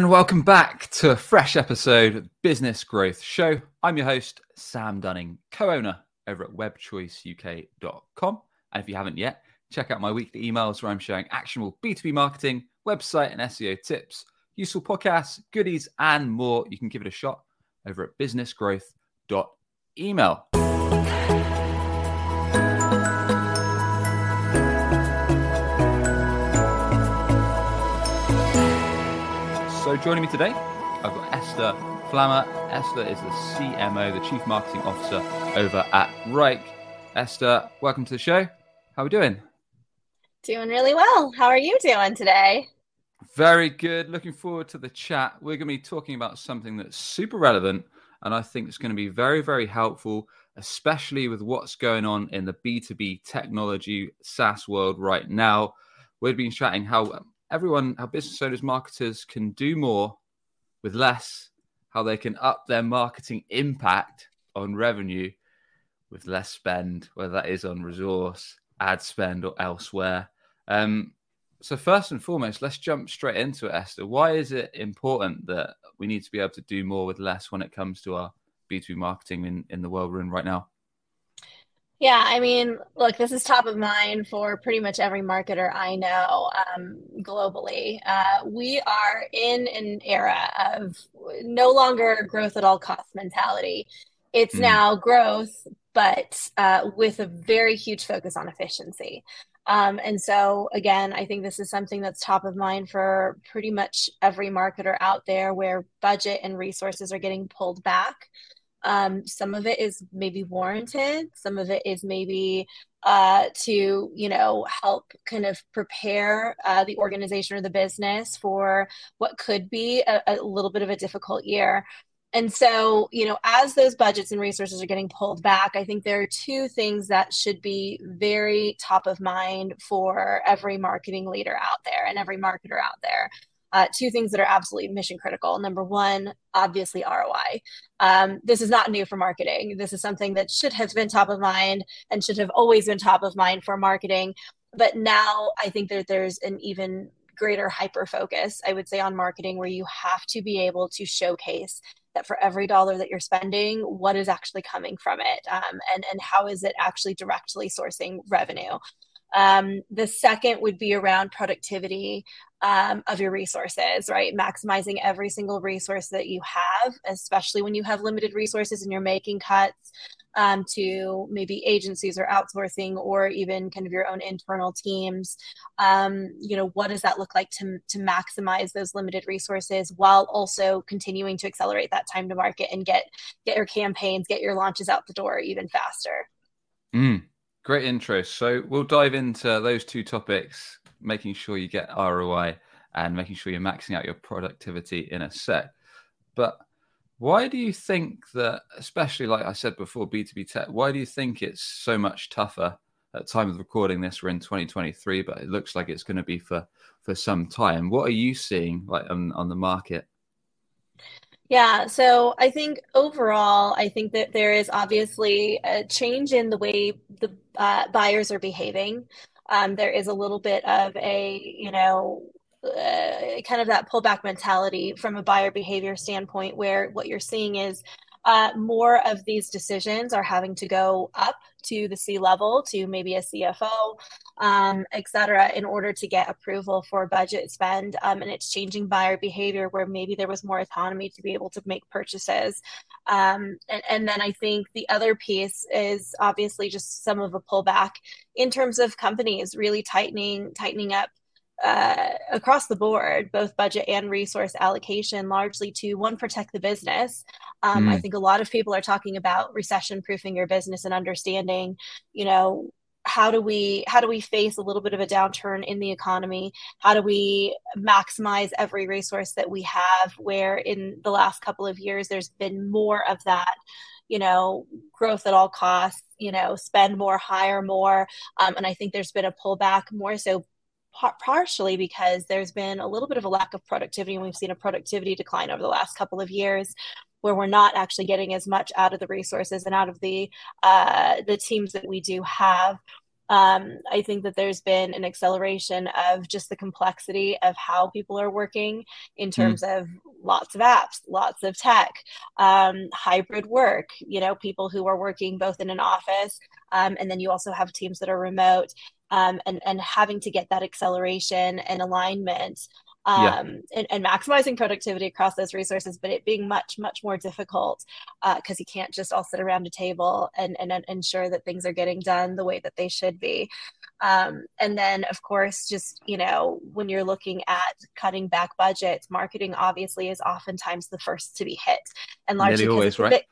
And welcome back to a fresh episode of Business Growth Show. I'm your host, Sam Dunning, co owner over at webchoiceuk.com. And if you haven't yet, check out my weekly emails where I'm sharing actionable B2B marketing, website and SEO tips, useful podcasts, goodies, and more. You can give it a shot over at businessgrowth.email. So joining me today, I've got Esther Flammer. Esther is the CMO, the Chief Marketing Officer over at Wrike. Esther, welcome to the show. How are we doing? Doing really well. How are you doing today? Very good. Looking forward to the chat. We're going to be talking about something that's super relevant and I think it's going to be very, very helpful, especially with what's going on in the B2B technology SaaS world right now. We've been chatting how everyone, how business owners, marketers can do more with less, how they can up their marketing impact on revenue with less spend, whether that is on resource, ad spend, or elsewhere. Um, so, first and foremost, let's jump straight into it, Esther. Why is it important that we need to be able to do more with less when it comes to our B2B marketing in, in the world we're in right now? Yeah, I mean, look, this is top of mind for pretty much every marketer I know um, globally. Uh, we are in an era of no longer growth at all cost mentality. It's mm. now growth, but uh, with a very huge focus on efficiency. Um, and so, again, I think this is something that's top of mind for pretty much every marketer out there where budget and resources are getting pulled back. Um, some of it is maybe warranted. Some of it is maybe uh, to you know help kind of prepare uh, the organization or the business for what could be a, a little bit of a difficult year. And so, you know, as those budgets and resources are getting pulled back, I think there are two things that should be very top of mind for every marketing leader out there and every marketer out there uh, two things that are absolutely mission critical. Number one, obviously ROI. Um, this is not new for marketing. This is something that should have been top of mind and should have always been top of mind for marketing. But now I think that there's an even greater hyper focus, I would say, on marketing where you have to be able to showcase that for every dollar that you're spending, what is actually coming from it um, and, and how is it actually directly sourcing revenue. Um, the second would be around productivity um, of your resources, right? Maximizing every single resource that you have, especially when you have limited resources and you're making cuts um, to maybe agencies or outsourcing or even kind of your own internal teams. Um, you know, what does that look like to, to maximize those limited resources while also continuing to accelerate that time to market and get get your campaigns, get your launches out the door even faster? Mm. Great intro. So we'll dive into those two topics, making sure you get ROI and making sure you're maxing out your productivity in a sec. But why do you think that, especially like I said before, B2B tech, why do you think it's so much tougher at time of recording this? We're in 2023, but it looks like it's going to be for for some time. What are you seeing like on, on the market? Yeah, so I think overall, I think that there is obviously a change in the way the uh, buyers are behaving. Um, there is a little bit of a, you know, uh, kind of that pullback mentality from a buyer behavior standpoint, where what you're seeing is uh, more of these decisions are having to go up to the C level, to maybe a CFO, um, et cetera, in order to get approval for budget spend. Um, and it's changing buyer behavior where maybe there was more autonomy to be able to make purchases. Um, and, and then I think the other piece is obviously just some of a pullback in terms of companies really tightening, tightening up uh, across the board, both budget and resource allocation, largely to one, protect the business. Um, mm. I think a lot of people are talking about recession proofing your business and understanding, you know, how do we how do we face a little bit of a downturn in the economy how do we maximize every resource that we have where in the last couple of years there's been more of that you know growth at all costs you know spend more hire more um, and i think there's been a pullback more so partially because there's been a little bit of a lack of productivity and we've seen a productivity decline over the last couple of years where we're not actually getting as much out of the resources and out of the uh, the teams that we do have Um, I think that there's been an acceleration of just the complexity of how people are working in hmm. terms mm. of lots of apps, lots of tech, um, hybrid work, you know, people who are working both in an office um, and then you also have teams that are remote um, and, and having to get that acceleration and alignment um, yeah. and, and, maximizing productivity across those resources, but it being much, much more difficult because uh, you can't just all sit around a table and, and, and, ensure that things are getting done the way that they should be. Um, and then, of course, just, you know, when you're looking at cutting back budgets, marketing obviously is oftentimes the first to be hit. And largely always, right?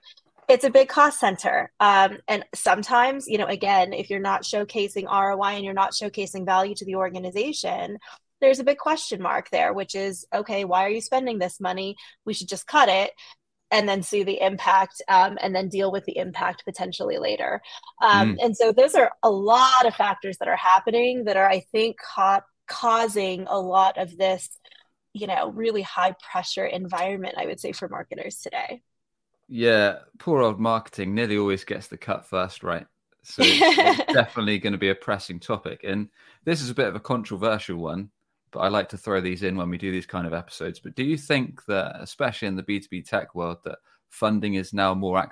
It's a big cost center. Um, and sometimes, you know, again, if you're not showcasing ROI and you're not showcasing value to the organization, there's a big question mark there, which is okay, why are you spending this money? We should just cut it and then see the impact um, and then deal with the impact potentially later. Um, mm. And so those are a lot of factors that are happening that are, I think, ca- causing a lot of this, you know, really high pressure environment, I would say, for marketers today. Yeah, poor old marketing nearly always gets the cut first, right? So it's definitely going to be a pressing topic. And this is a bit of a controversial one, but I like to throw these in when we do these kind of episodes. But do you think that, especially in the B2B tech world, that funding is now more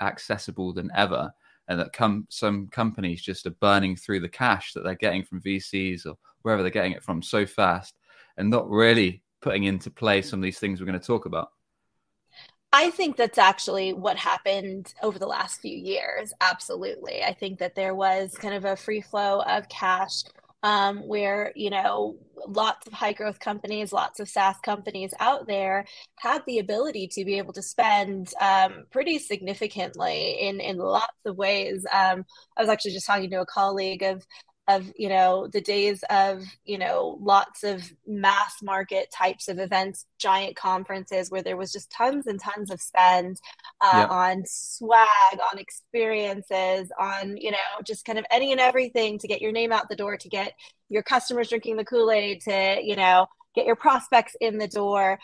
accessible than ever? And that some companies just are burning through the cash that they're getting from VCs or wherever they're getting it from so fast and not really putting into play some of these things we're going to talk about? I think that's actually what happened over the last few years. Absolutely. I think that there was kind of a free flow of cash um, where, you know, lots of high growth companies, lots of SaaS companies out there had the ability to be able to spend um, pretty significantly in, in lots of ways. Um, I was actually just talking to a colleague of of you know the days of you know lots of mass market types of events giant conferences where there was just tons and tons of spend uh, yeah. on swag on experiences on you know just kind of any and everything to get your name out the door to get your customers drinking the kool-aid to you know get your prospects in the door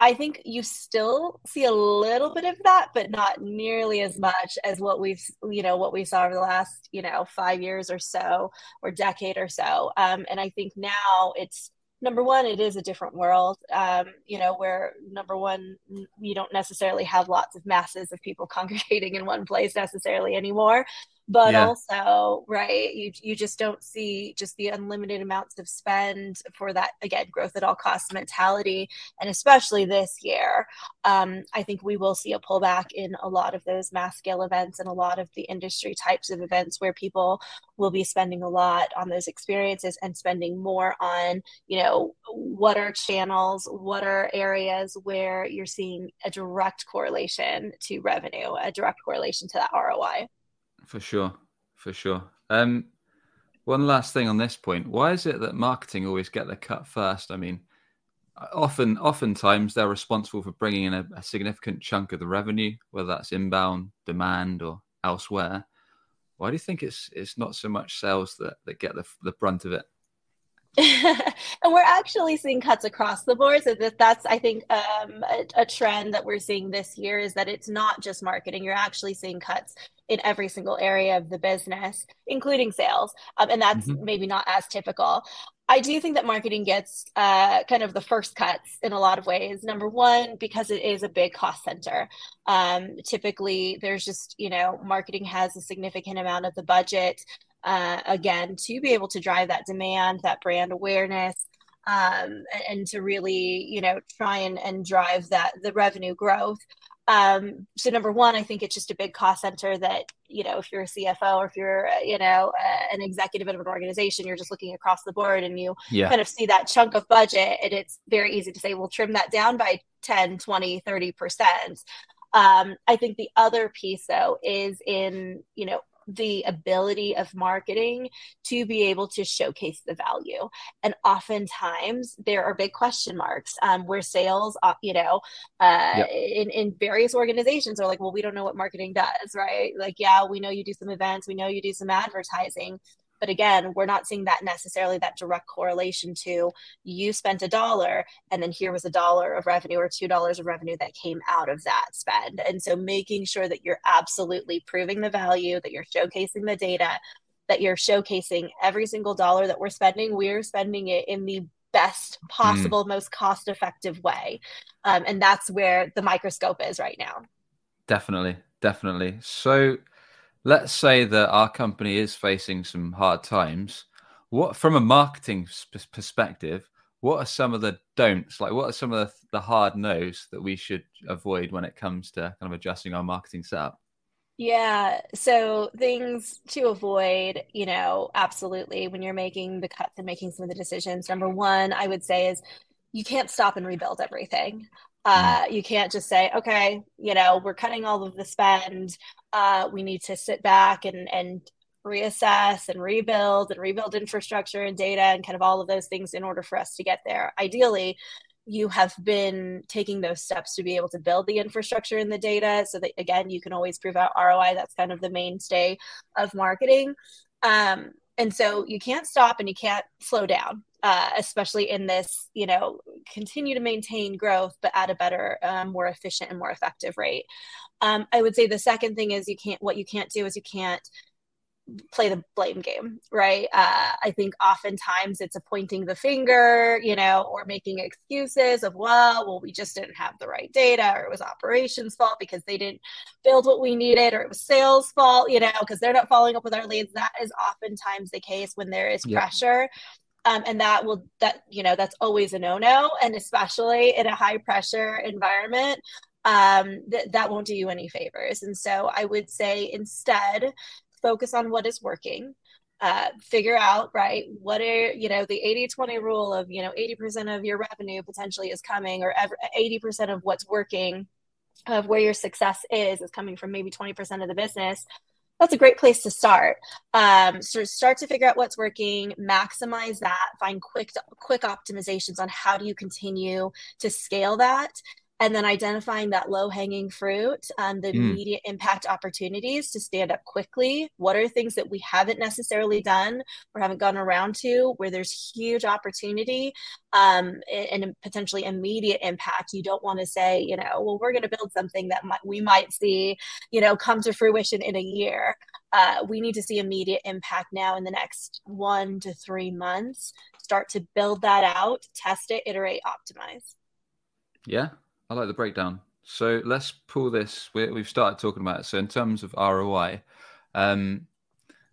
I think you still see a little bit of that, but not nearly as much as what we've, you know, what we saw over the last, you know, five years or so, or decade or so. Um, and I think now it's number one, it is a different world, um, you know, where number one, you don't necessarily have lots of masses of people congregating in one place necessarily anymore but yeah. also right you you just don't see just the unlimited amounts of spend for that again growth at all costs mentality and especially this year um, i think we will see a pullback in a lot of those mass scale events and a lot of the industry types of events where people will be spending a lot on those experiences and spending more on you know what are channels what are areas where you're seeing a direct correlation to revenue a direct correlation to that roi for sure, for sure. Um, one last thing on this point: why is it that marketing always get the cut first? I mean, often, oftentimes they're responsible for bringing in a, a significant chunk of the revenue, whether that's inbound demand or elsewhere. Why do you think it's it's not so much sales that that get the the brunt of it? and we're actually seeing cuts across the board. So that, that's, I think, um, a, a, trend that we're seeing this year is that it's not just marketing. You're actually seeing cuts in every single area of the business, including sales. Um, and that's mm-hmm. maybe not as typical. I do think that marketing gets uh, kind of the first cuts in a lot of ways. Number one, because it is a big cost center. Um, typically, there's just, you know, marketing has a significant amount of the budget, uh, again, to be able to drive that demand, that brand awareness. Um, and, and to really, you know, try and, and drive that the revenue growth. Um, so number one, I think it's just a big cost center that, you know, if you're a CFO or if you're, uh, you know, uh, an executive of an organization, you're just looking across the board and you yeah. kind of see that chunk of budget and it's very easy to say, we'll trim that down by 10, 20, 30%. Um, I think the other piece though is in, you know, the ability of marketing to be able to showcase the value. And oftentimes there are big question marks um, where sales, uh, you know, uh, yep. in, in various organizations are like, well, we don't know what marketing does, right? Like, yeah, we know you do some events, we know you do some advertising, but again, we're not seeing that necessarily that direct correlation to you spent a dollar and then here was a dollar of revenue or two dollars of revenue that came out of that spend. And so making sure that you're absolutely proving the value, that you're showcasing the data, that you're showcasing every single dollar that we're spending, we're spending it in the best mm. possible, mm. most cost effective way. Um, and that's where the microscope is right now. Definitely. Definitely. So let's say that our company is facing some hard times. What, from a marketing perspective, what are some of the don'ts? Like, what are some of the, the hard no's that we should avoid when it comes to kind of adjusting our marketing setup? Yeah. So things to avoid, you know, absolutely when you're making the cuts and making some of the decisions. Number one, I would say is you can't stop and rebuild everything. Uh, mm. you can't just say, okay, you know, we're cutting all of the spend. Uh, we need to sit back and and reassess and rebuild and rebuild infrastructure and data and kind of all of those things in order for us to get there. Ideally, you have been taking those steps to be able to build the infrastructure and the data so that again you can always prove out roi that's kind of the mainstay of marketing. Um, and so you can't stop and you can't slow down uh, especially in this you know continue to maintain growth but at a better um, more efficient and more effective rate um, i would say the second thing is you can't what you can't do is you can't play the blame game, right? Uh, I think oftentimes it's a pointing the finger, you know, or making excuses of, well, well, we just didn't have the right data, or it was operations fault because they didn't build what we needed, or it was sales fault, you know, because they're not following up with our leads. That is oftentimes the case when there is yeah. pressure. Um, and that will that you know that's always a no-no and especially in a high pressure environment um, th- that won't do you any favors. And so I would say instead, focus on what is working uh, figure out right what are you know the 80 20 rule of you know 80% of your revenue potentially is coming or 80% of what's working of where your success is is coming from maybe 20% of the business that's a great place to start. Um, so start to figure out what's working maximize that find quick quick optimizations on how do you continue to scale that and then identifying that low hanging fruit and the mm. immediate impact opportunities to stand up quickly. What are things that we haven't necessarily done or haven't gone around to where there's huge opportunity um, and potentially immediate impact? You don't want to say, you know, well, we're going to build something that might, we might see, you know, come to fruition in a year. Uh, we need to see immediate impact now in the next one to three months. Start to build that out, test it, iterate, optimize. Yeah, I like the breakdown. So let's pull this. we have started talking about it. So in terms of ROI, um,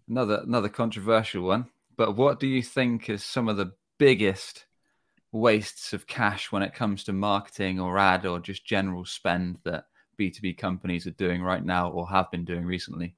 another another controversial one. But what do you think is some of the biggest wastes of cash when it comes to marketing or ad or just general spend that B2B companies are doing right now or have been doing recently?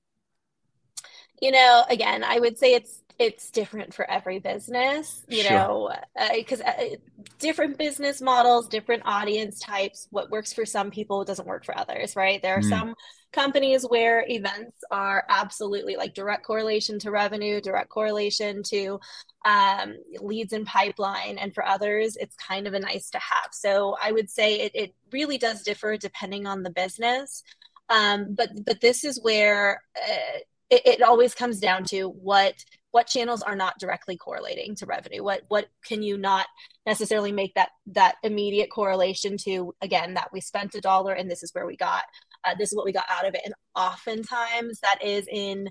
You know, again, I would say it's it's different for every business you sure. know because uh, uh, different business models different audience types what works for some people doesn't work for others right there are mm. some companies where events are absolutely like direct correlation to revenue direct correlation to um, leads and pipeline and for others it's kind of a nice to have so i would say it, it really does differ depending on the business um, but but this is where uh, it, it always comes down to what what channels are not directly correlating to revenue? What what can you not necessarily make that that immediate correlation to again that we spent a dollar and this is where we got uh, this is what we got out of it? And oftentimes that is in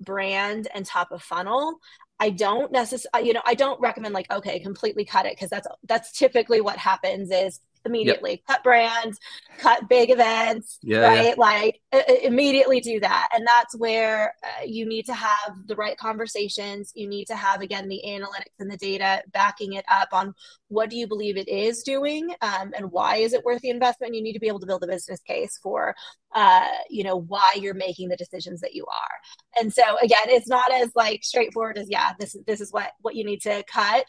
brand and top of funnel. I don't necessarily, you know, I don't recommend like, okay, completely cut it because that's that's typically what happens is immediately. Yep. cut brands cut big events yeah, right? Yeah. like uh, immediately do that. And that's where uh, you need to have the right conversations. You need to have again the analytics and the data backing it up on what do you believe it is doing um, and why is it worth the investment? You need to be able to build a business case for uh, you know why you're making the decisions that you are. And so again it's not as like straightforward as yeah this is this is what what you need to cut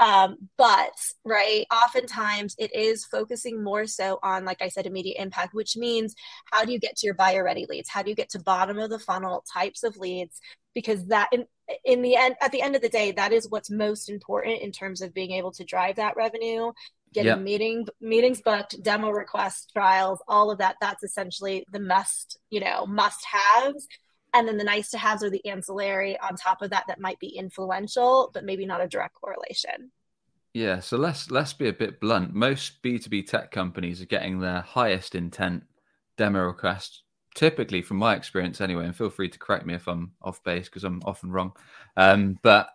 um, but right, oftentimes it is focusing more so on, like I said, immediate impact, which means how do you get to your buyer ready leads? How do you get to bottom of the funnel types of leads? Because that in, in the end, at the end of the day, that is what's most important in terms of being able to drive that revenue, getting yep. meeting meetings booked, demo requests, trials, all of that. That's essentially the must, you know, must haves and then the nice to haves are the ancillary on top of that that might be influential but maybe not a direct correlation yeah so let's let's be a bit blunt most b2b tech companies are getting their highest intent demo requests typically, from my experience anyway, and feel free to correct me if I'm off base because I'm often wrong. Um, but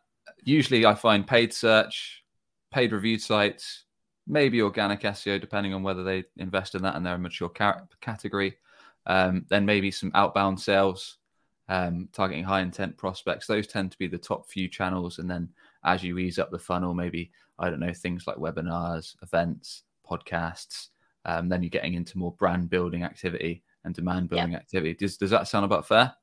usually, I find paid search, paid reviewed sites, maybe organic SEO, depending on whether they invest in that and they're a mature category. Um, then maybe some outbound sales, um, targeting high intent prospects. Those tend to be the top few channels. And then as you ease up the funnel, maybe, I don't know, things like webinars, events, podcasts. Um, then you're getting into more brand building activity and demand building activity. Does, does that sound about fair?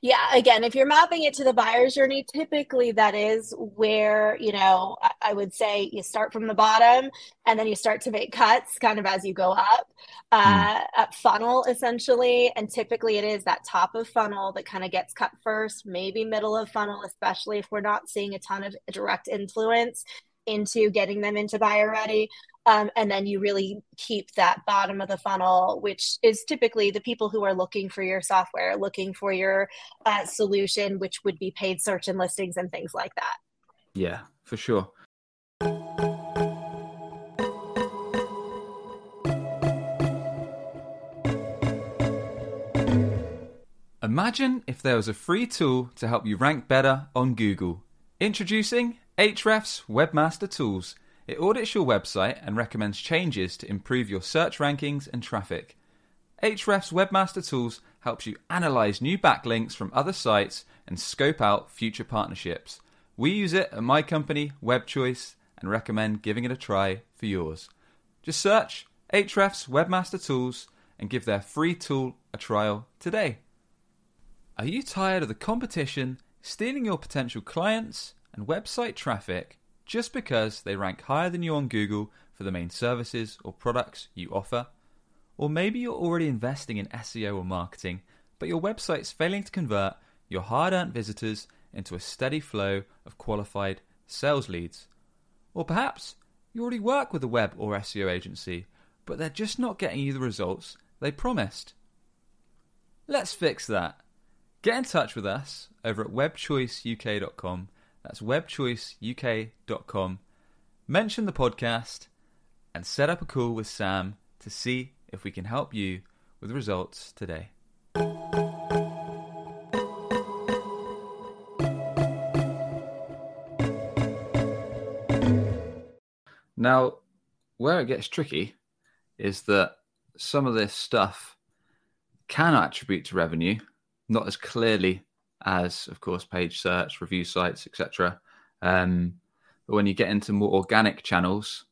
Yeah, again, if you're mapping it to the buyer's journey, typically that is where, you know, I would say you start from the bottom and then you start to make cuts kind of as you go up, uh, mm. up funnel essentially. And typically it is that top of funnel that kind of gets cut first, maybe middle of funnel, especially if we're not seeing a ton of direct influence into getting them into buyer ready. Um, and then you really keep that bottom of the funnel, which is typically the people who are looking for your software, looking for your uh, solution, which would be paid search and listings and things like that. Yeah, for sure. Imagine if there was a free tool to help you rank better on Google. Introducing Ahrefs Webmaster Tools. It audits your website and recommends changes to improve your search rankings and traffic. Ahrefs Webmaster Tools helps you analyze new backlinks from other sites and scope out future partnerships. We use it at my company, WebChoice, and recommend giving it a try for yours. Just search Ahrefs Webmaster Tools and give their free tool a trial today. Are you tired of the competition stealing your potential clients? and website traffic just because they rank higher than you on Google for the main services or products you offer. Or maybe you're already investing in SEO or marketing, but your website's failing to convert your hard earned visitors into a steady flow of qualified sales leads. Or perhaps you already work with a web or SEO agency, but they're just not getting you the results they promised. Let's fix that. Get in touch with us over at webchoiceuk.com that's webchoiceuk.com. Mention the podcast and set up a call with Sam to see if we can help you with results today. Now, where it gets tricky is that some of this stuff can attribute to revenue, not as clearly as, of course, paid search, review sites, etc. Um, but when you get into more organic channels,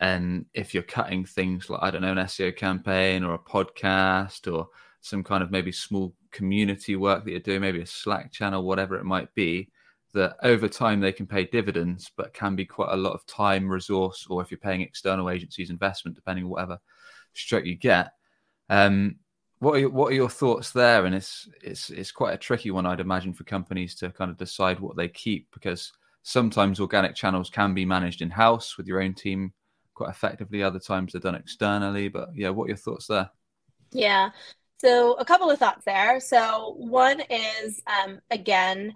and if you're cutting things like I don't know an SEO campaign or a podcast or some kind of maybe small community work that you're doing, maybe a Slack channel, whatever it might be, that over time they can pay dividends, but can be quite a lot of time, resource, or if you're paying external agencies investment, depending on whatever stroke you get. Um, what are your, what are your thoughts there? And it's it's it's quite a tricky one, I'd imagine, for companies to kind of decide what they keep because sometimes organic channels can be managed in house with your own team quite effectively. Other times they're done externally. But yeah, what are your thoughts there? Yeah. So a couple of thoughts there. So one is um, again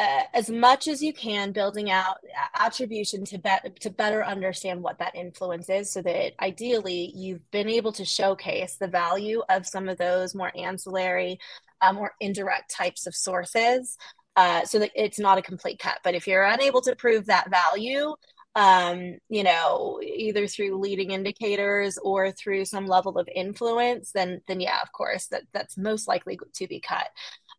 uh, as much as you can building out attribution to bet to better understand what that influence is so that ideally you've been able to showcase the value of some of those more ancillary uh, more indirect types of sources uh, so that it's not a complete cut but if you're unable to prove that value um, you know, either through leading indicators or through some level of influence, then then yeah, of course, that that's most likely to be cut.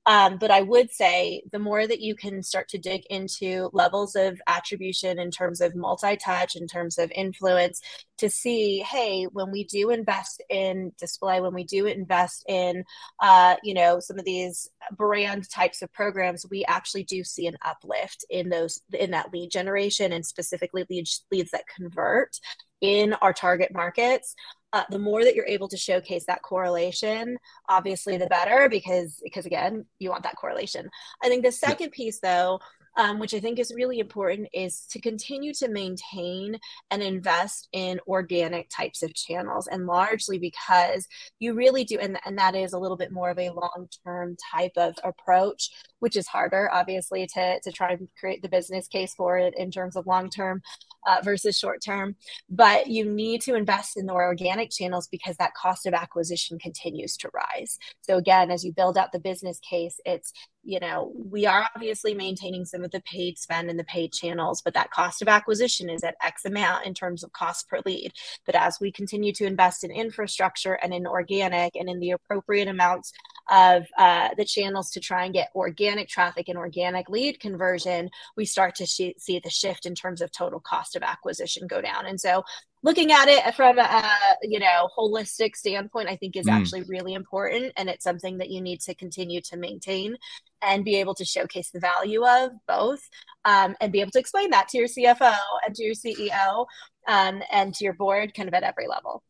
Um, but I would say the more that you can start to dig into levels of attribution in terms of multi touch, in terms of influence, to see, hey, when we do invest in display, when we do invest in, uh, you know, some of these brand types of programs, we actually do see an uplift in those in that lead generation and specifically leads leads that convert in our target markets uh, the more that you're able to showcase that correlation obviously the better because because again you want that correlation i think the second piece though um, which I think is really important, is to continue to maintain and invest in organic types of channels. And largely because you really do, and, and that is a little bit more of a long term type of approach which is harder, obviously, to, to try and create the business case for it in terms of long term uh, versus short term. But you need to invest in the organic channels because that cost of acquisition continues to rise. So, again, as you build out the business case, it's you know, we are obviously maintaining some of the paid spend in the paid channels, but that cost of acquisition is at X amount in terms of cost per lead. But as we continue to invest in infrastructure and in organic and in the appropriate amounts of uh, the channels to try and get organic traffic and organic lead conversion, we start to sh- see the shift in terms of total cost of acquisition go down. And so looking at it from a you know holistic standpoint i think is mm. actually really important and it's something that you need to continue to maintain and be able to showcase the value of both um, and be able to explain that to your cfo and to your ceo um, and to your board kind of at every level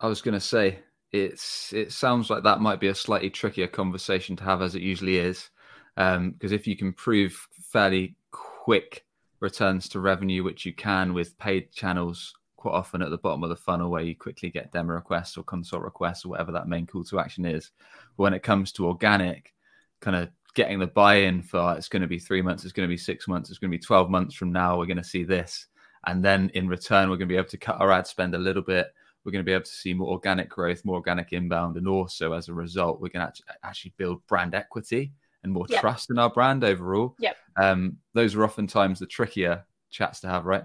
i was going to say it's it sounds like that might be a slightly trickier conversation to have as it usually is because um, if you can prove fairly quick returns to revenue which you can with paid channels quite often at the bottom of the funnel where you quickly get demo requests or consult requests or whatever that main call to action is. But when it comes to organic, kind of getting the buy-in for oh, it's going to be three months, it's going to be six months, it's going to be 12 months from now, we're going to see this. And then in return, we're going to be able to cut our ad spend a little bit. We're going to be able to see more organic growth, more organic inbound. And also as a result, we're going to actually build brand equity and more yep. trust in our brand overall. Yep. Um, those are oftentimes the trickier chats to have, right?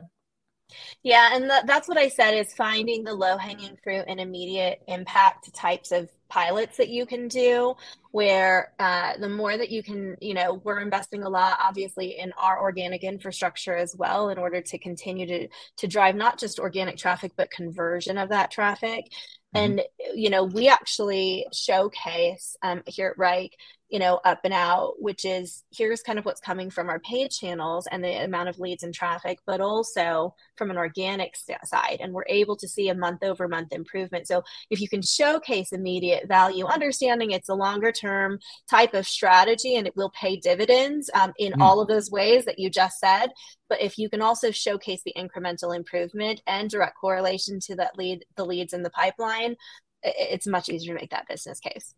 Yeah, and th- that's what I said is finding the low hanging fruit and immediate impact types of pilots that you can do. Where uh, the more that you can, you know, we're investing a lot, obviously, in our organic infrastructure as well, in order to continue to to drive not just organic traffic but conversion of that traffic. Mm-hmm. And you know, we actually showcase um, here at Wrike you know, up and out, which is here's kind of what's coming from our paid channels and the amount of leads and traffic, but also from an organic side. And we're able to see a month over month improvement. So if you can showcase immediate value, understanding it's a longer term type of strategy and it will pay dividends um, in mm. all of those ways that you just said. But if you can also showcase the incremental improvement and direct correlation to that lead, the leads in the pipeline, it's much easier to make that business case.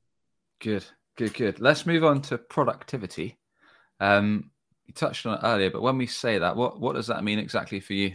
Good. Good, good. Let's move on to productivity. Um, you touched on it earlier, but when we say that, what what does that mean exactly for you?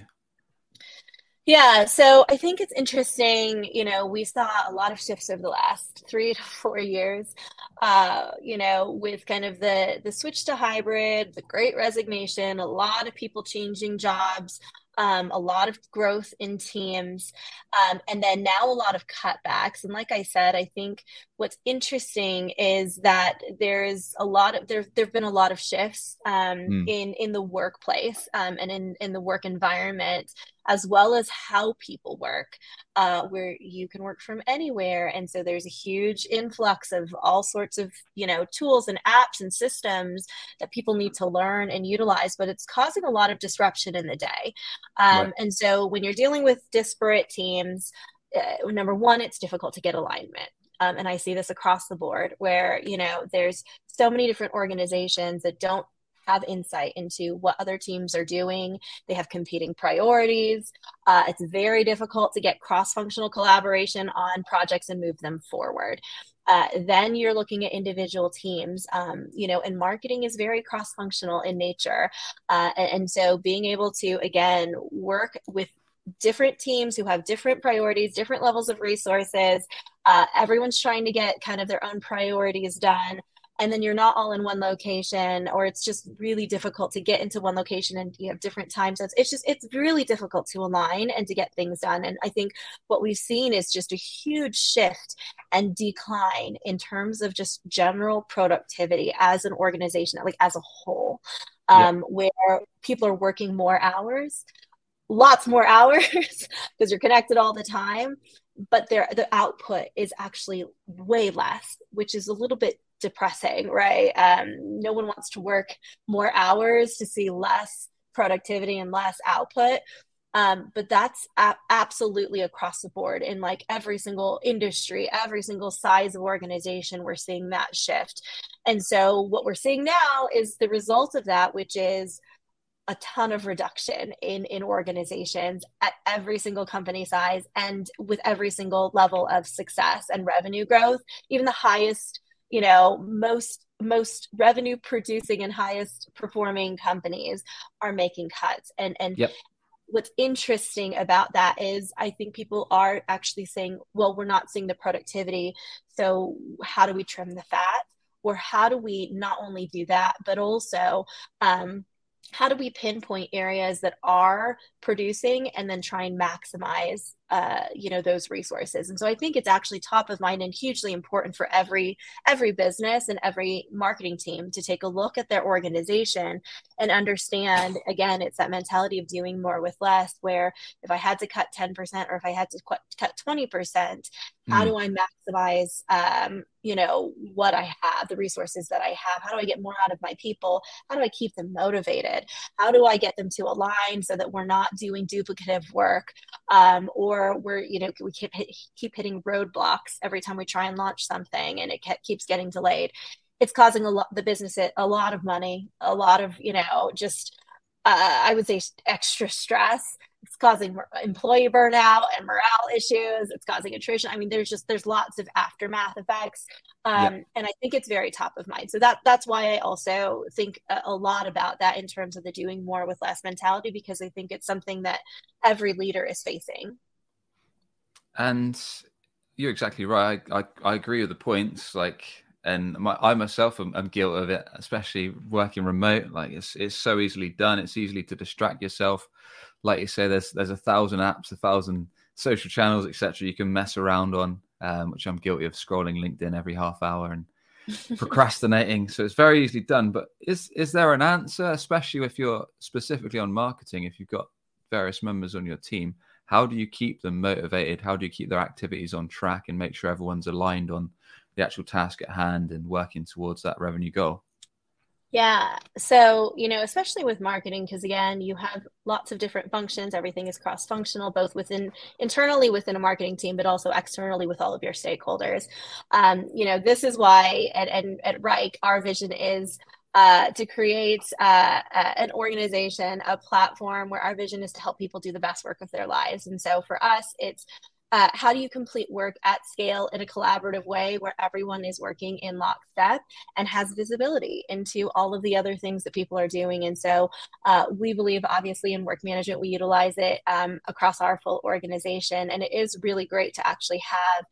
Yeah, so I think it's interesting. You know, we saw a lot of shifts over the last three to four years. Uh, you know, with kind of the the switch to hybrid, the Great Resignation, a lot of people changing jobs, um, a lot of growth in teams, um, and then now a lot of cutbacks. And like I said, I think what's interesting is that there's a lot of there there've been a lot of shifts um, mm. in in the workplace um, and in in the work environment as well as how people work, uh, where you can work from anywhere. And so there's a huge influx of all sorts of, you know, tools and apps and systems that people need to learn and utilize, but it's causing a lot of disruption in the day. Um, right. And so when you're dealing with disparate teams, uh, number one, it's difficult to get alignment. Um, and I see this across the board where, you know, there's so many different organizations that don't have insight into what other teams are doing. They have competing priorities. Uh, it's very difficult to get cross functional collaboration on projects and move them forward. Uh, then you're looking at individual teams, um, you know, and marketing is very cross functional in nature. Uh, and, and so being able to, again, work with different teams who have different priorities, different levels of resources. Uh, everyone's trying to get kind of their own priorities done and then you're not all in one location or it's just really difficult to get into one location and you have different time zones it's just it's really difficult to align and to get things done and i think what we've seen is just a huge shift and decline in terms of just general productivity as an organization like as a whole um, yeah. where people are working more hours lots more hours because you're connected all the time but their the output is actually way less which is a little bit depressing, right? Um, no one wants to work more hours to see less productivity and less output. Um, but that's a- absolutely across the board in like every single industry, every single size of organization, we're seeing that shift. And so what we're seeing now is the result of that, which is a ton of reduction in in organizations at every single company size and with every single level of success and revenue growth even the highest you know, most most revenue producing and highest performing companies are making cuts. And and yep. what's interesting about that is i think people are actually saying well we're not seeing the productivity. So how do we trim the fat? Or how do we not only do that but also um, how do we pinpoint areas that are producing and then try and maximize uh, you know those resources? And so i think it's actually top of mind and hugely important for every every business and every marketing team to take a look at their organization and understand again it's that mentality of doing more with less where if i had to cut 10% or if i had to cut 20% how do mm. i maximize um, you know what i have the resources that i have? How do i get more out of my people? How do i keep them motivated? How do i get them to align so that we're not doing duplicative work um, or we're you know we keep keep hitting roadblocks every time we try and launch something and it keeps getting delayed? It's causing a lot the business a lot of money a lot of you know just uh, i would say extra stress it's causing employee burnout and morale issues it's causing attrition i mean there's just there's lots of aftermath effects um, yeah. and i think it's very top of mind so that that's why i also think a, lot about that in terms of the doing more with less mentality because i think it's something that every leader is facing and you're exactly right i, I, I agree with the points like and my, I myself am, am guilty of it, especially working remote. Like it's it's so easily done. It's easily to distract yourself like you say, there's there's a thousand apps, a thousand social channels, etc. You can mess around on, um, which I'm guilty of scrolling LinkedIn every half hour and procrastinating. So it's very easily done. But is is there an answer, especially if you're specifically on marketing, if you've got various members on your team? How do you keep them motivated? How do you keep their activities on track and make sure everyone's aligned on the actual task at hand and working towards that revenue goal? Yeah. So, you know, especially with marketing, because again, you have lots of different functions. Everything is cross functional, both within internally within a marketing team, but also externally with all of your stakeholders. Um, you know, this is why at, at, at Wrike, our vision is uh, to create uh, an organization, a platform where our vision is to help people do the best work of their lives. And so for us, it's uh, how do you complete work at scale in a collaborative way where everyone is working in lockstep and has visibility into all of the other things that people are doing? And so uh, we believe, obviously, in work management, we utilize it um, across our full organization. And it is really great to actually have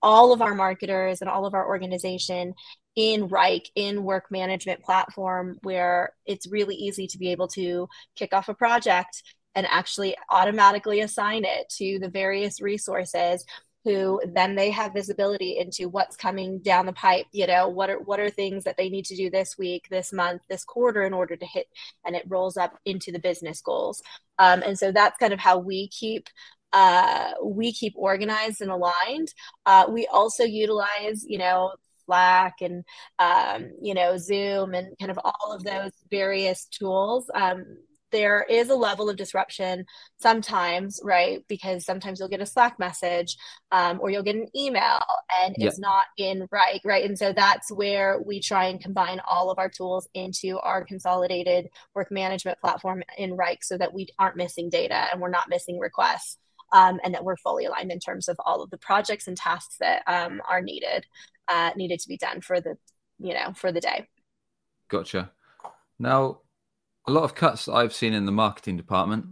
all of our marketers and all of our organization in Wrike, in work management platform, where it's really easy to be able to kick off a project and actually automatically assign it to the various resources who then they have visibility into what's coming down the pipe you know what are what are things that they need to do this week this month this quarter in order to hit and it rolls up into the business goals. Um, and so that's kind of how we keep uh, we keep organized and aligned. Uh, we also utilize you know Slack and um, you know Zoom and kind of all of those various tools. Um, there is a level of disruption sometimes, right? Because sometimes you'll get a Slack message um, or you'll get an email and it's not in Wrike, right? And so that's where we try and combine all of our tools into our consolidated work management platform in Wrike so that we aren't missing data and we're not missing requests. Um, and that we're fully aligned in terms of all of the projects and tasks that um, are needed uh, needed to be done for the you know for the day. Gotcha. Now, a lot of cuts that I've seen in the marketing department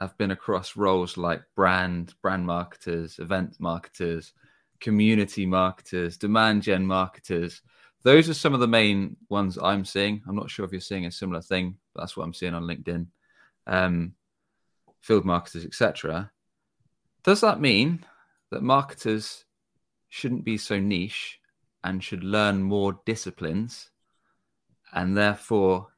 have been across roles like brand, brand marketers, event marketers, community marketers, demand gen marketers. Those are some of the main ones I'm seeing. I'm not sure if you're seeing a similar thing, but that's what I'm seeing on LinkedIn. Um, field marketers, etc. Does that mean that marketers shouldn't be so niche and should learn more disciplines and therefore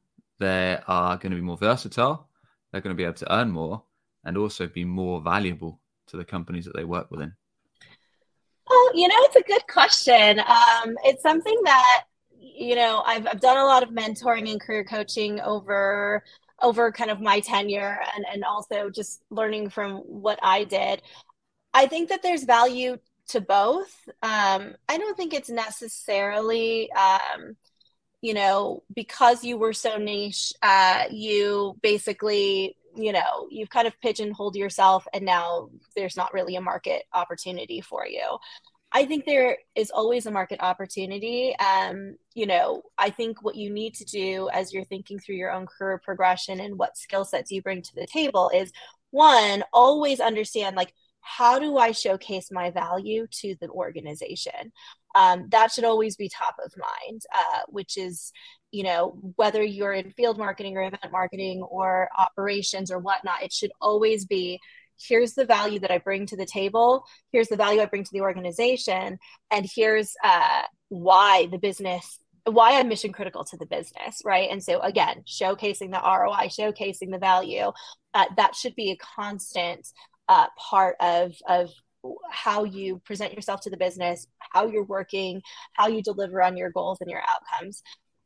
they are going to be more versatile, they're going to be able to earn more, and also be more valuable to the companies that they work within? Well, you know, it's a good question. Um, it's something that you know I've, I've done a lot of mentoring and career coaching over over kind of my tenure and and also just learning from what I did. I think that there's value to both. Um, I don't think it's necessarily um, you know, because you were so niche, uh, you basically, you know, you've kind of pigeonholed yourself and now there's not really a market opportunity for you. I think there is always a market opportunity. Um, you know, I think what you need to do as you're thinking through your own career progression and what skill sets you bring to the table is one, always understand like, how do I showcase my value to the organization? Um, that should always be top of mind, uh, which is, you know, whether you're in field marketing or event marketing or operations or whatnot, it should always be here's the value that I bring to the table, here's the value I bring to the organization, and here's uh, why the business why I'm mission critical to the business, right? And so again, showcasing the ROI, showcasing the value, uh, that should be a constant uh, part of of how you present yourself to the business, how you're working, how you deliver on your goals and your outcomes.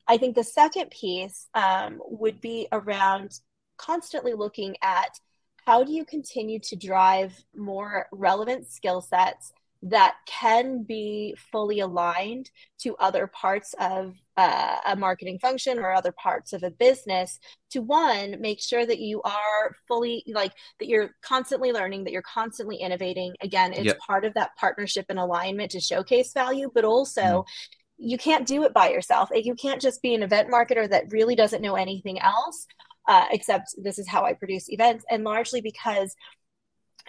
I think the second piece um, would be around constantly looking at how do you continue to drive more relevant skill sets that can be fully aligned to other parts of uh, a marketing function or other parts of a business to one make sure that you are fully like that you're constantly learning that you're constantly innovating again it's yep. part of that partnership and alignment to showcase value but also mm. you can't do it by yourself you can't just be an event marketer that really doesn't know anything else uh, except this is how i produce events and largely because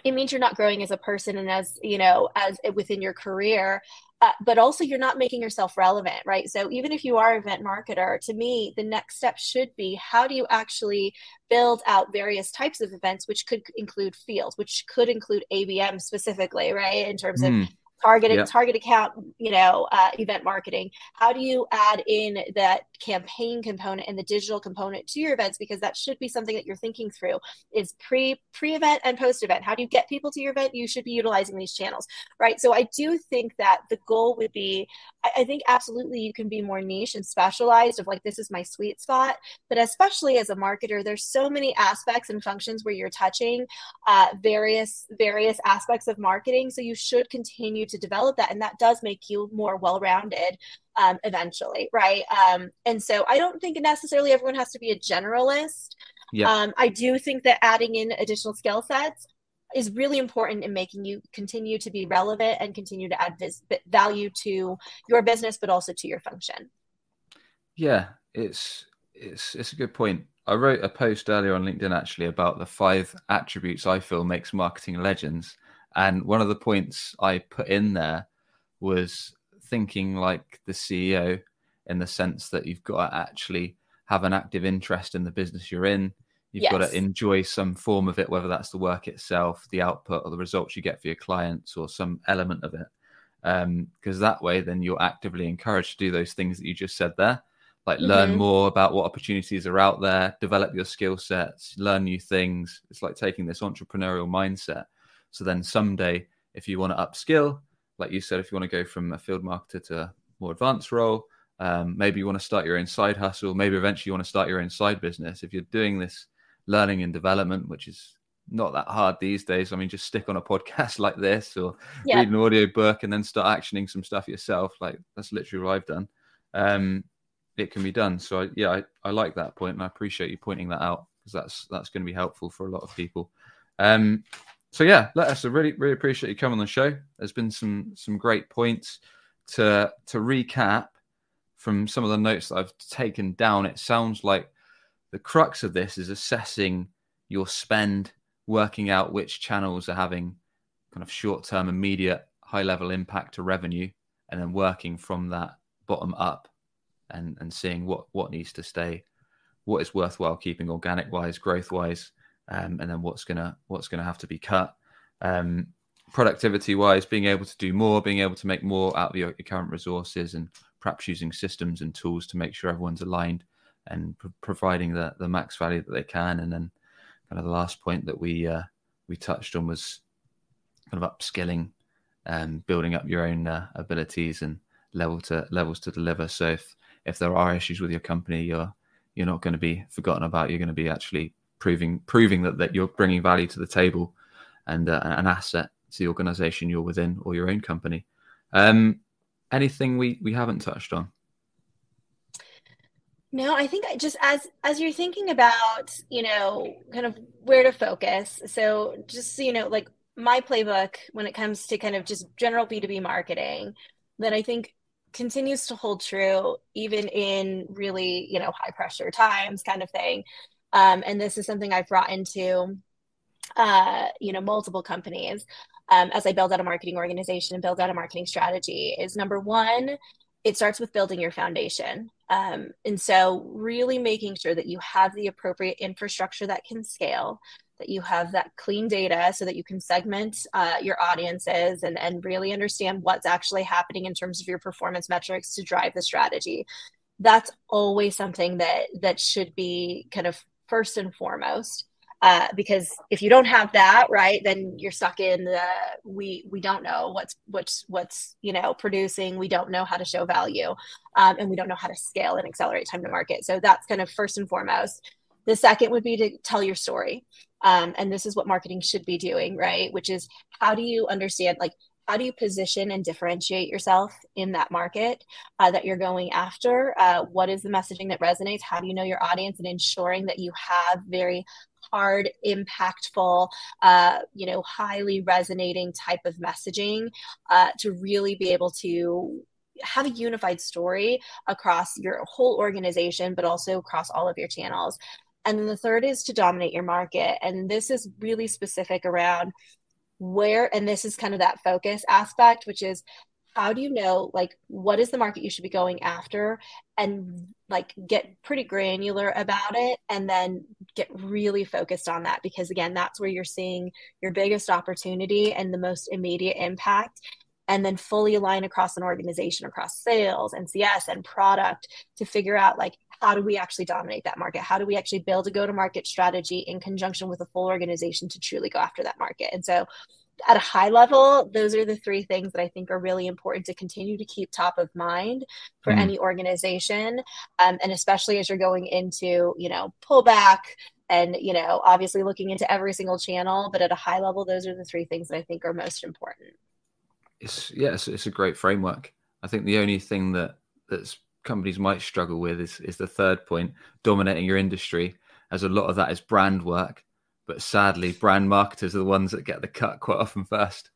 it means you're not growing as a person and as you know as within your career uh, but also you're not making yourself relevant right so even if you are an event marketer to me the next step should be how do you actually build out various types of events which could include fields which could include abm specifically right in terms mm. of targeted yep. target account you know uh, event marketing how do you add in that campaign component and the digital component to your events because that should be something that you're thinking through is pre pre event and post event how do you get people to your event? You should be utilizing these channels right? So i do think that the goal would be I, think absolutely you can be more niche and specialized of like this is my sweet spot. But especially as a marketer there's so many aspects and functions where you're touching uh, various various aspects of marketing. So you should continue to develop that and that does make you more well-rounded um, eventually right? Um, and so i don't think necessarily everyone has to be a generalist. Yeah. Um, i do think that adding in additional skill sets is really important in making you continue to be relevant and continue to add vis- value to your business but also to your function. Yeah it's it's it's a good point. I wrote a post earlier on linkedin actually about the five attributes i feel makes marketing legends. And one of the points I put in there was thinking like the CEO in the sense that you've got to actually have an active interest in the business you're in. You've yes. got to enjoy some form of it, whether that's the work itself, the output, or the results you get for your clients, or some element of it. Because um, that way, then you're actively encouraged to do those things that you just said there, like mm-hmm. learn more about what opportunities are out there, develop your skill sets, learn new things. It's like taking this entrepreneurial mindset so then someday, if you want to upskill, like you said, if you want to go from a field marketer to a more advanced role, um, maybe you want to start your own side hustle, maybe eventually you want to start your own side business. If you're doing this learning and development, which is not that hard these days. I mean, just stick on a podcast like this or yeah. read an audio book and then start actioning some stuff yourself. Like that's literally what I've done. Um, it can be done. So I, yeah, I, I like that point and I appreciate you pointing that out because that's that's going to be helpful for a lot of people. Um, so yeah, let us. Really really appreciate you coming on the show. There's been some some great points to to recap from some of the notes that I've taken down. It sounds like the crux of this is assessing your spend, working out which channels are having kind of short term, immediate, high level impact to revenue, and then working from that bottom up and and seeing what what needs to stay, what is worthwhile keeping organic wise, growth wise, um, and then what's gonna what's gonna have to be cut. Um, productivity wise, being able to do more, being able to make more out of your, your, current resources, and perhaps using systems and tools to make sure everyone's aligned and pro- providing the the max value that they can. And then kind of the last point that we uh, we touched on was kind of upskilling and building up your own uh, abilities and level to levels to deliver. So if if there are issues with your company, you're you're not going to be forgotten about. You're going to be actually proving proving that, that you're bringing value to the table and uh, an asset to the organization you're within or your own company. Um, anything we we haven't touched on? No, I think just as as you're thinking about, you know, kind of where to focus. So just you know, like my playbook when it comes to kind of just general B2B marketing that I think continues to hold true even in really, you know, high pressure times kind of thing. Um, and this is something I've brought into, uh, you know, multiple companies um, as I build out a marketing organization and build out a marketing strategy is number one, it starts with building your foundation. Um, and so, really making sure that you have the appropriate infrastructure that can scale, that you have that clean data so that you can segment uh, your audiences and, and really understand what's actually happening in terms of your performance metrics to drive the strategy. That's always something that that should be kind of first and foremost uh, because if you don't have that right then you're stuck in the we we don't know what's what's what's you know producing. We don't know how to show value um, and we don't know how to scale and accelerate time to market. So that's kind of first and foremost. The second would be to tell your story um, and this is what marketing should be doing right which is how do you understand like how do you position and differentiate yourself in that market uh, that you're going after? Uh, what is the messaging that resonates? How do you know your audience and ensuring that you have very hard, impactful, uh, you know, highly resonating type of messaging uh, to really be able to have a unified story across your whole organization, but also across all of your channels. And then the third is to dominate your market. And this is really specific around where, and this is kind of that focus aspect, which is how do you know like what is the market you should be going after and like get pretty granular about it and then get really focused on that? Because again that's where you're seeing your biggest opportunity and the most immediate impact and then fully align across an organization across sales and cs and product to figure out like how do we actually dominate that market how do we actually build a go to market strategy in conjunction with a full organization to truly go after that market and so at a high level, those are the three things that I think are really important to continue to keep top of mind for mm. any organization. Um, and especially as you're going into, you know, pullback and, you know, obviously looking into every single channel, but at a high level, those are the three things that I think are most important. It's, yeah, it's, it's a great framework. I think the only thing that that's companies might struggle with is, is the third point, dominating your industry, as a lot of that is brand work but sadly, brand marketers are the ones that get the cut quite often first.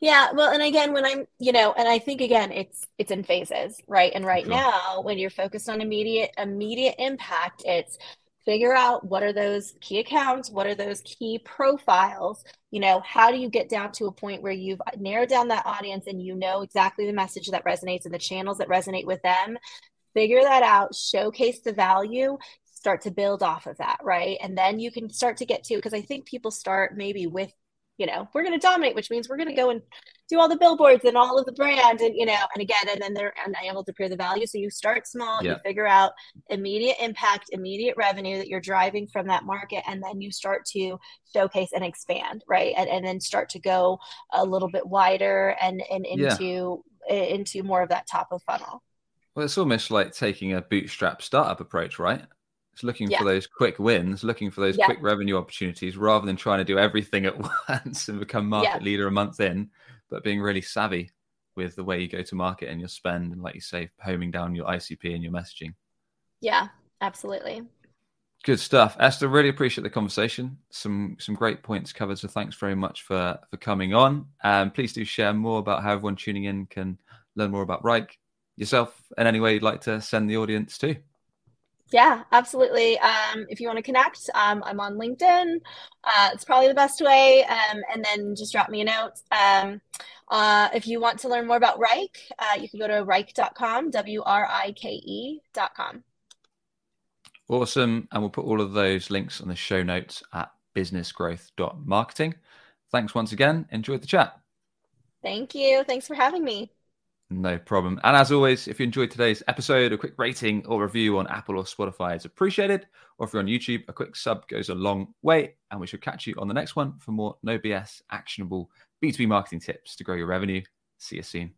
Yeah, well, and again, when I'm, you know, and I think again, it's it's in phases, right? And right sure. now, when you're focused on immediate immediate impact, it's figure out what are those key accounts, what are those key profiles. You know, how do you get down to a point where you've narrowed down that audience and you know exactly the message that resonates and the channels that resonate with them? Figure that out, showcase the value, start to build off of that, right? And then you can start to get to because I think people start maybe with, you know, we're going to dominate, which means we're going to go and do all the billboards and all of the brand and you know, and again, and then they're unable to prove the value. So you start small, yeah. you figure out immediate impact, immediate revenue that you're driving from that market, and then you start to showcase and expand, right? And and then start to go a little bit wider and and into yeah. into more of that top of funnel. Well, it's almost like taking a bootstrap startup approach, right? It's looking yeah. for those quick wins, looking for those quick revenue opportunities rather than trying to do everything at once and become market leader a month in, but being really savvy with the way you go to market and your spend and like you say, homing down your ICP and your messaging. Yeah, absolutely. Good stuff. Esther, really appreciate the conversation. Some some great points covered. So thanks very much for for coming on. Um, please do share more about how everyone tuning in can learn more about Wrike, yourself, and any way you'd like to send the audience to. Yeah, absolutely. Um, if you want to connect, um, I'm on LinkedIn. Uh, it's probably the best way. Um, and then just drop me a note. Um, uh, if you want to learn more about Wrike, uh, you can go to wrike.com, W R I K E.com. Awesome. And we'll put all of those links on the show notes at businessgrowth.marketing. Thanks once again. Enjoyed the chat. Thank you. Thanks for having me. No problem. And as always, if you enjoyed today's episode, a quick rating or review on Apple or Spotify is appreciated. Or if you're on YouTube, a quick sub goes a long way. And we shall catch you on the next one for more no BS actionable B2B marketing tips to grow your revenue. See you soon.